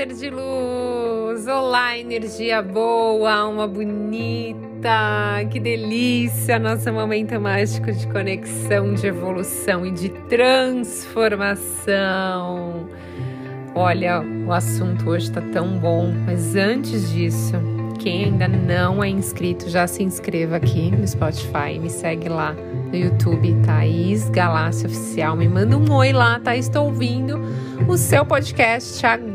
ser de luz! Olá, energia boa, alma bonita! Que delícia! Nosso momento mágico de conexão, de evolução e de transformação. Olha, o assunto hoje está tão bom, mas antes disso, quem ainda não é inscrito, já se inscreva aqui no Spotify, me segue lá no YouTube, Thaís Galácia Oficial. Me manda um oi lá, Thaís, estou ouvindo o seu podcast agora.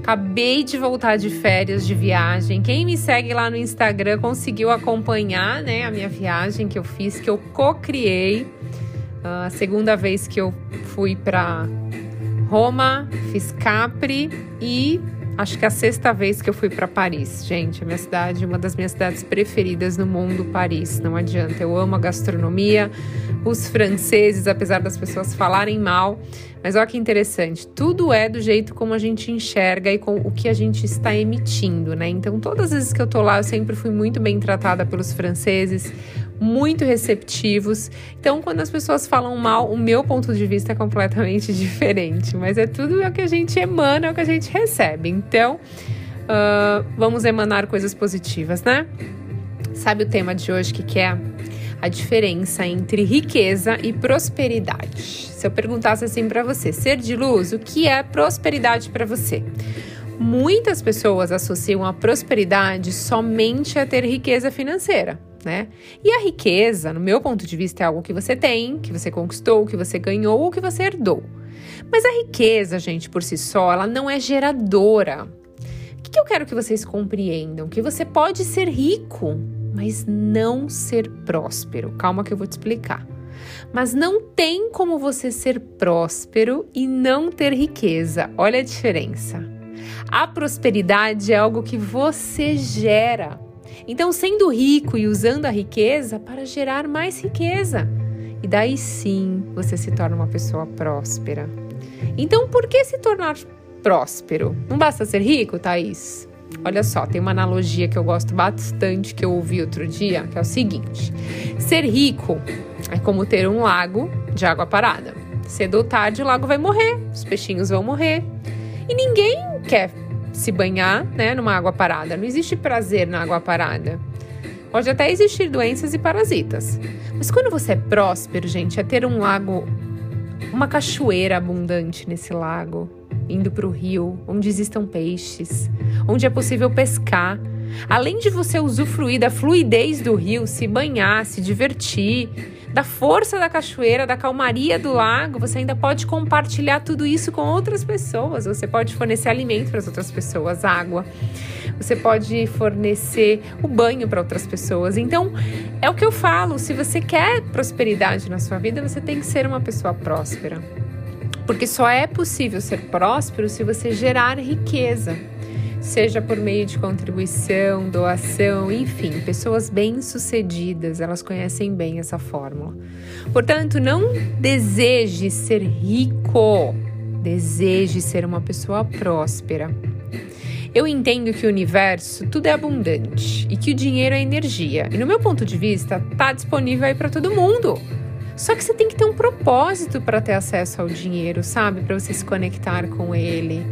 Acabei de voltar de férias de viagem. Quem me segue lá no Instagram conseguiu acompanhar né, a minha viagem que eu fiz, que eu co-criei. Uh, a segunda vez que eu fui para Roma, fiz Capri e Acho que é a sexta vez que eu fui para Paris, gente. A minha cidade, uma das minhas cidades preferidas no mundo, Paris. Não adianta. Eu amo a gastronomia, os franceses, apesar das pessoas falarem mal. Mas olha que interessante. Tudo é do jeito como a gente enxerga e com o que a gente está emitindo, né? Então, todas as vezes que eu tô lá, eu sempre fui muito bem tratada pelos franceses muito receptivos. Então, quando as pessoas falam mal, o meu ponto de vista é completamente diferente, mas é tudo o que a gente emana, é o que a gente recebe. Então, uh, vamos emanar coisas positivas, né? Sabe o tema de hoje que, que é? A diferença entre riqueza e prosperidade. Se eu perguntasse assim para você, ser de luz, o que é prosperidade para você? Muitas pessoas associam a prosperidade somente a ter riqueza financeira né? E a riqueza, no meu ponto de vista, é algo que você tem, que você conquistou, que você ganhou ou que você herdou. Mas a riqueza, gente, por si só, ela não é geradora. O que eu quero que vocês compreendam? Que você pode ser rico, mas não ser próspero. Calma que eu vou te explicar. Mas não tem como você ser próspero e não ter riqueza. Olha a diferença. A prosperidade é algo que você gera. Então, sendo rico e usando a riqueza para gerar mais riqueza. E daí sim você se torna uma pessoa próspera. Então, por que se tornar próspero? Não basta ser rico, Thaís? Olha só, tem uma analogia que eu gosto bastante que eu ouvi outro dia, que é o seguinte: ser rico é como ter um lago de água parada. Cedo ou tarde o lago vai morrer, os peixinhos vão morrer. E ninguém quer se banhar, né, numa água parada. Não existe prazer na água parada. Pode até existir doenças e parasitas. Mas quando você é próspero, gente, é ter um lago, uma cachoeira abundante nesse lago, indo para o rio, onde existam peixes, onde é possível pescar. Além de você usufruir da fluidez do rio, se banhar, se divertir, da força da cachoeira, da calmaria do lago, você ainda pode compartilhar tudo isso com outras pessoas. Você pode fornecer alimento para as outras pessoas, água. Você pode fornecer o banho para outras pessoas. Então, é o que eu falo, se você quer prosperidade na sua vida, você tem que ser uma pessoa próspera. Porque só é possível ser próspero se você gerar riqueza seja por meio de contribuição, doação, enfim, pessoas bem-sucedidas, elas conhecem bem essa fórmula. Portanto, não deseje ser rico, deseje ser uma pessoa próspera. Eu entendo que o universo tudo é abundante e que o dinheiro é energia. E no meu ponto de vista, tá disponível aí para todo mundo. Só que você tem que ter um propósito para ter acesso ao dinheiro, sabe? Para você se conectar com ele.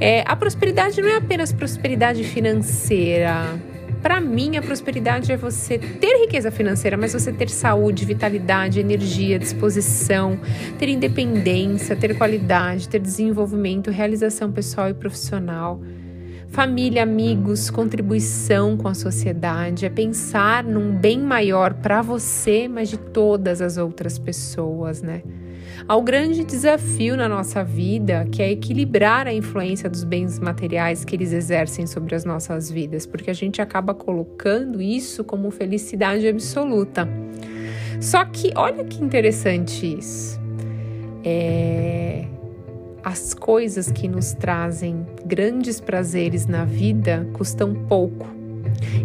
É, a prosperidade não é apenas prosperidade financeira. Para mim, a prosperidade é você ter riqueza financeira, mas você ter saúde, vitalidade, energia, disposição, ter independência, ter qualidade, ter desenvolvimento, realização pessoal e profissional. Família, amigos, contribuição com a sociedade, é pensar num bem maior para você, mas de todas as outras pessoas, né? Ao grande desafio na nossa vida, que é equilibrar a influência dos bens materiais que eles exercem sobre as nossas vidas, porque a gente acaba colocando isso como felicidade absoluta. Só que olha que interessante isso. É, as coisas que nos trazem grandes prazeres na vida custam pouco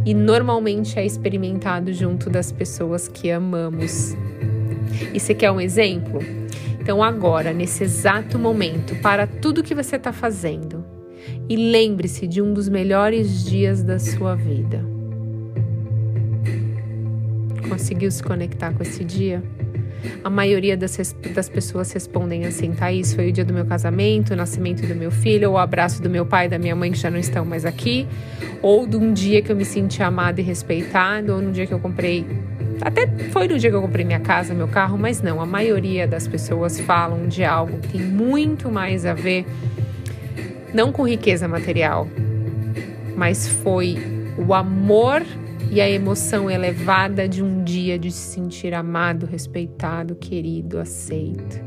e normalmente é experimentado junto das pessoas que amamos. E você quer um exemplo? Então, agora, nesse exato momento, para tudo que você está fazendo e lembre-se de um dos melhores dias da sua vida. Conseguiu se conectar com esse dia? A maioria das, das pessoas respondem assim: Thaís, foi o dia do meu casamento, o nascimento do meu filho, ou o abraço do meu pai e da minha mãe que já não estão mais aqui, ou de um dia que eu me senti amado e respeitado, ou no dia que eu comprei. Até foi no dia que eu comprei minha casa, meu carro, mas não, a maioria das pessoas falam de algo que tem muito mais a ver, não com riqueza material, mas foi o amor e a emoção elevada de um dia de se sentir amado, respeitado, querido, aceito.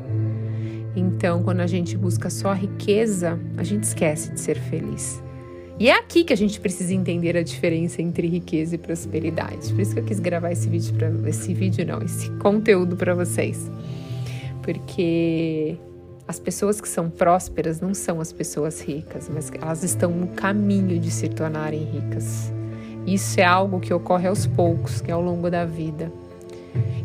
Então, quando a gente busca só riqueza, a gente esquece de ser feliz. E é aqui que a gente precisa entender a diferença entre riqueza e prosperidade. Por isso que eu quis gravar esse vídeo para esse vídeo não, esse conteúdo para vocês. Porque as pessoas que são prósperas não são as pessoas ricas, mas elas estão no caminho de se tornarem ricas. Isso é algo que ocorre aos poucos, que é ao longo da vida.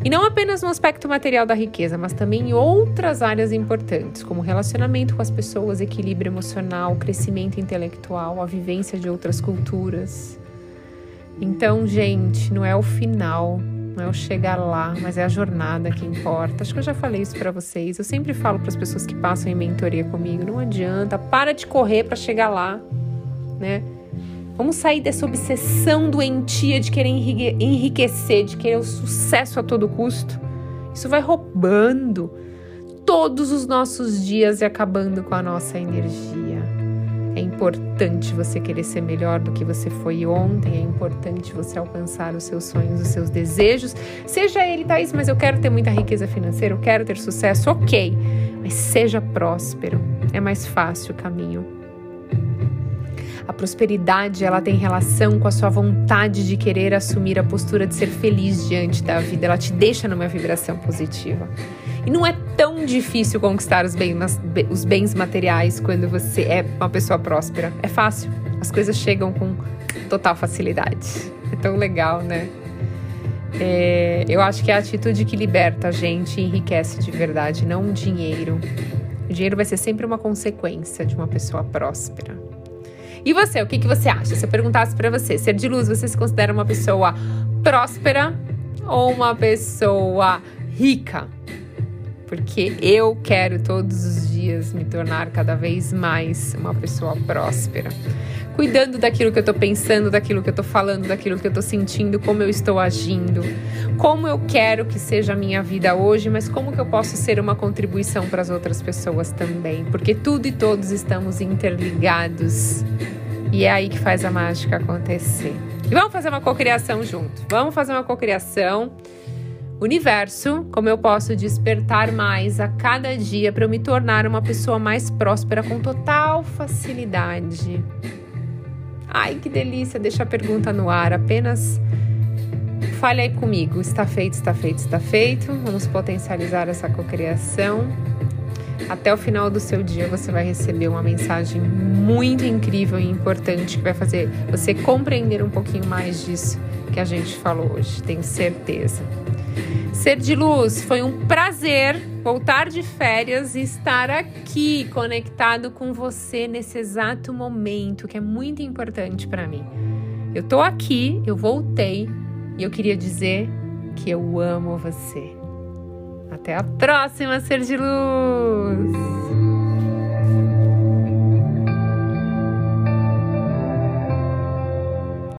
E não apenas no aspecto material da riqueza, mas também em outras áreas importantes, como relacionamento com as pessoas, equilíbrio emocional, crescimento intelectual, a vivência de outras culturas. Então, gente, não é o final, não é o chegar lá, mas é a jornada que importa. Acho que eu já falei isso para vocês. Eu sempre falo para as pessoas que passam em mentoria comigo, não adianta, para de correr para chegar lá, né? Vamos sair dessa obsessão doentia de querer enriquecer, de querer o sucesso a todo custo. Isso vai roubando todos os nossos dias e acabando com a nossa energia. É importante você querer ser melhor do que você foi ontem, é importante você alcançar os seus sonhos, os seus desejos. Seja ele, Thaís, mas eu quero ter muita riqueza financeira, eu quero ter sucesso, ok. Mas seja próspero, é mais fácil o caminho. A prosperidade, ela tem relação com a sua vontade de querer assumir a postura de ser feliz diante da vida. Ela te deixa numa vibração positiva. E não é tão difícil conquistar os bens, os bens materiais quando você é uma pessoa próspera. É fácil. As coisas chegam com total facilidade. É tão legal, né? É, eu acho que é a atitude que liberta a gente e enriquece de verdade, não o dinheiro. O dinheiro vai ser sempre uma consequência de uma pessoa próspera. E você, o que, que você acha? Se eu perguntasse para você, ser de luz, você se considera uma pessoa próspera ou uma pessoa rica? Porque eu quero todos os dias me tornar cada vez mais uma pessoa próspera. Cuidando daquilo que eu tô pensando, daquilo que eu tô falando, daquilo que eu tô sentindo, como eu estou agindo, como eu quero que seja a minha vida hoje, mas como que eu posso ser uma contribuição para as outras pessoas também, porque tudo e todos estamos interligados. E é aí que faz a mágica acontecer. E vamos fazer uma cocriação junto. Vamos fazer uma cocriação. Universo, como eu posso despertar mais a cada dia para eu me tornar uma pessoa mais próspera com total facilidade. Ai, que delícia! Deixa a pergunta no ar. Apenas fale aí comigo. Está feito, está feito, está feito. Vamos potencializar essa cocriação. Até o final do seu dia você vai receber uma mensagem muito incrível e importante que vai fazer você compreender um pouquinho mais disso que a gente falou hoje, tenho certeza. Ser de luz, foi um prazer voltar de férias e estar aqui conectado com você nesse exato momento que é muito importante para mim. Eu tô aqui, eu voltei e eu queria dizer que eu amo você. Até a próxima, ser de luz!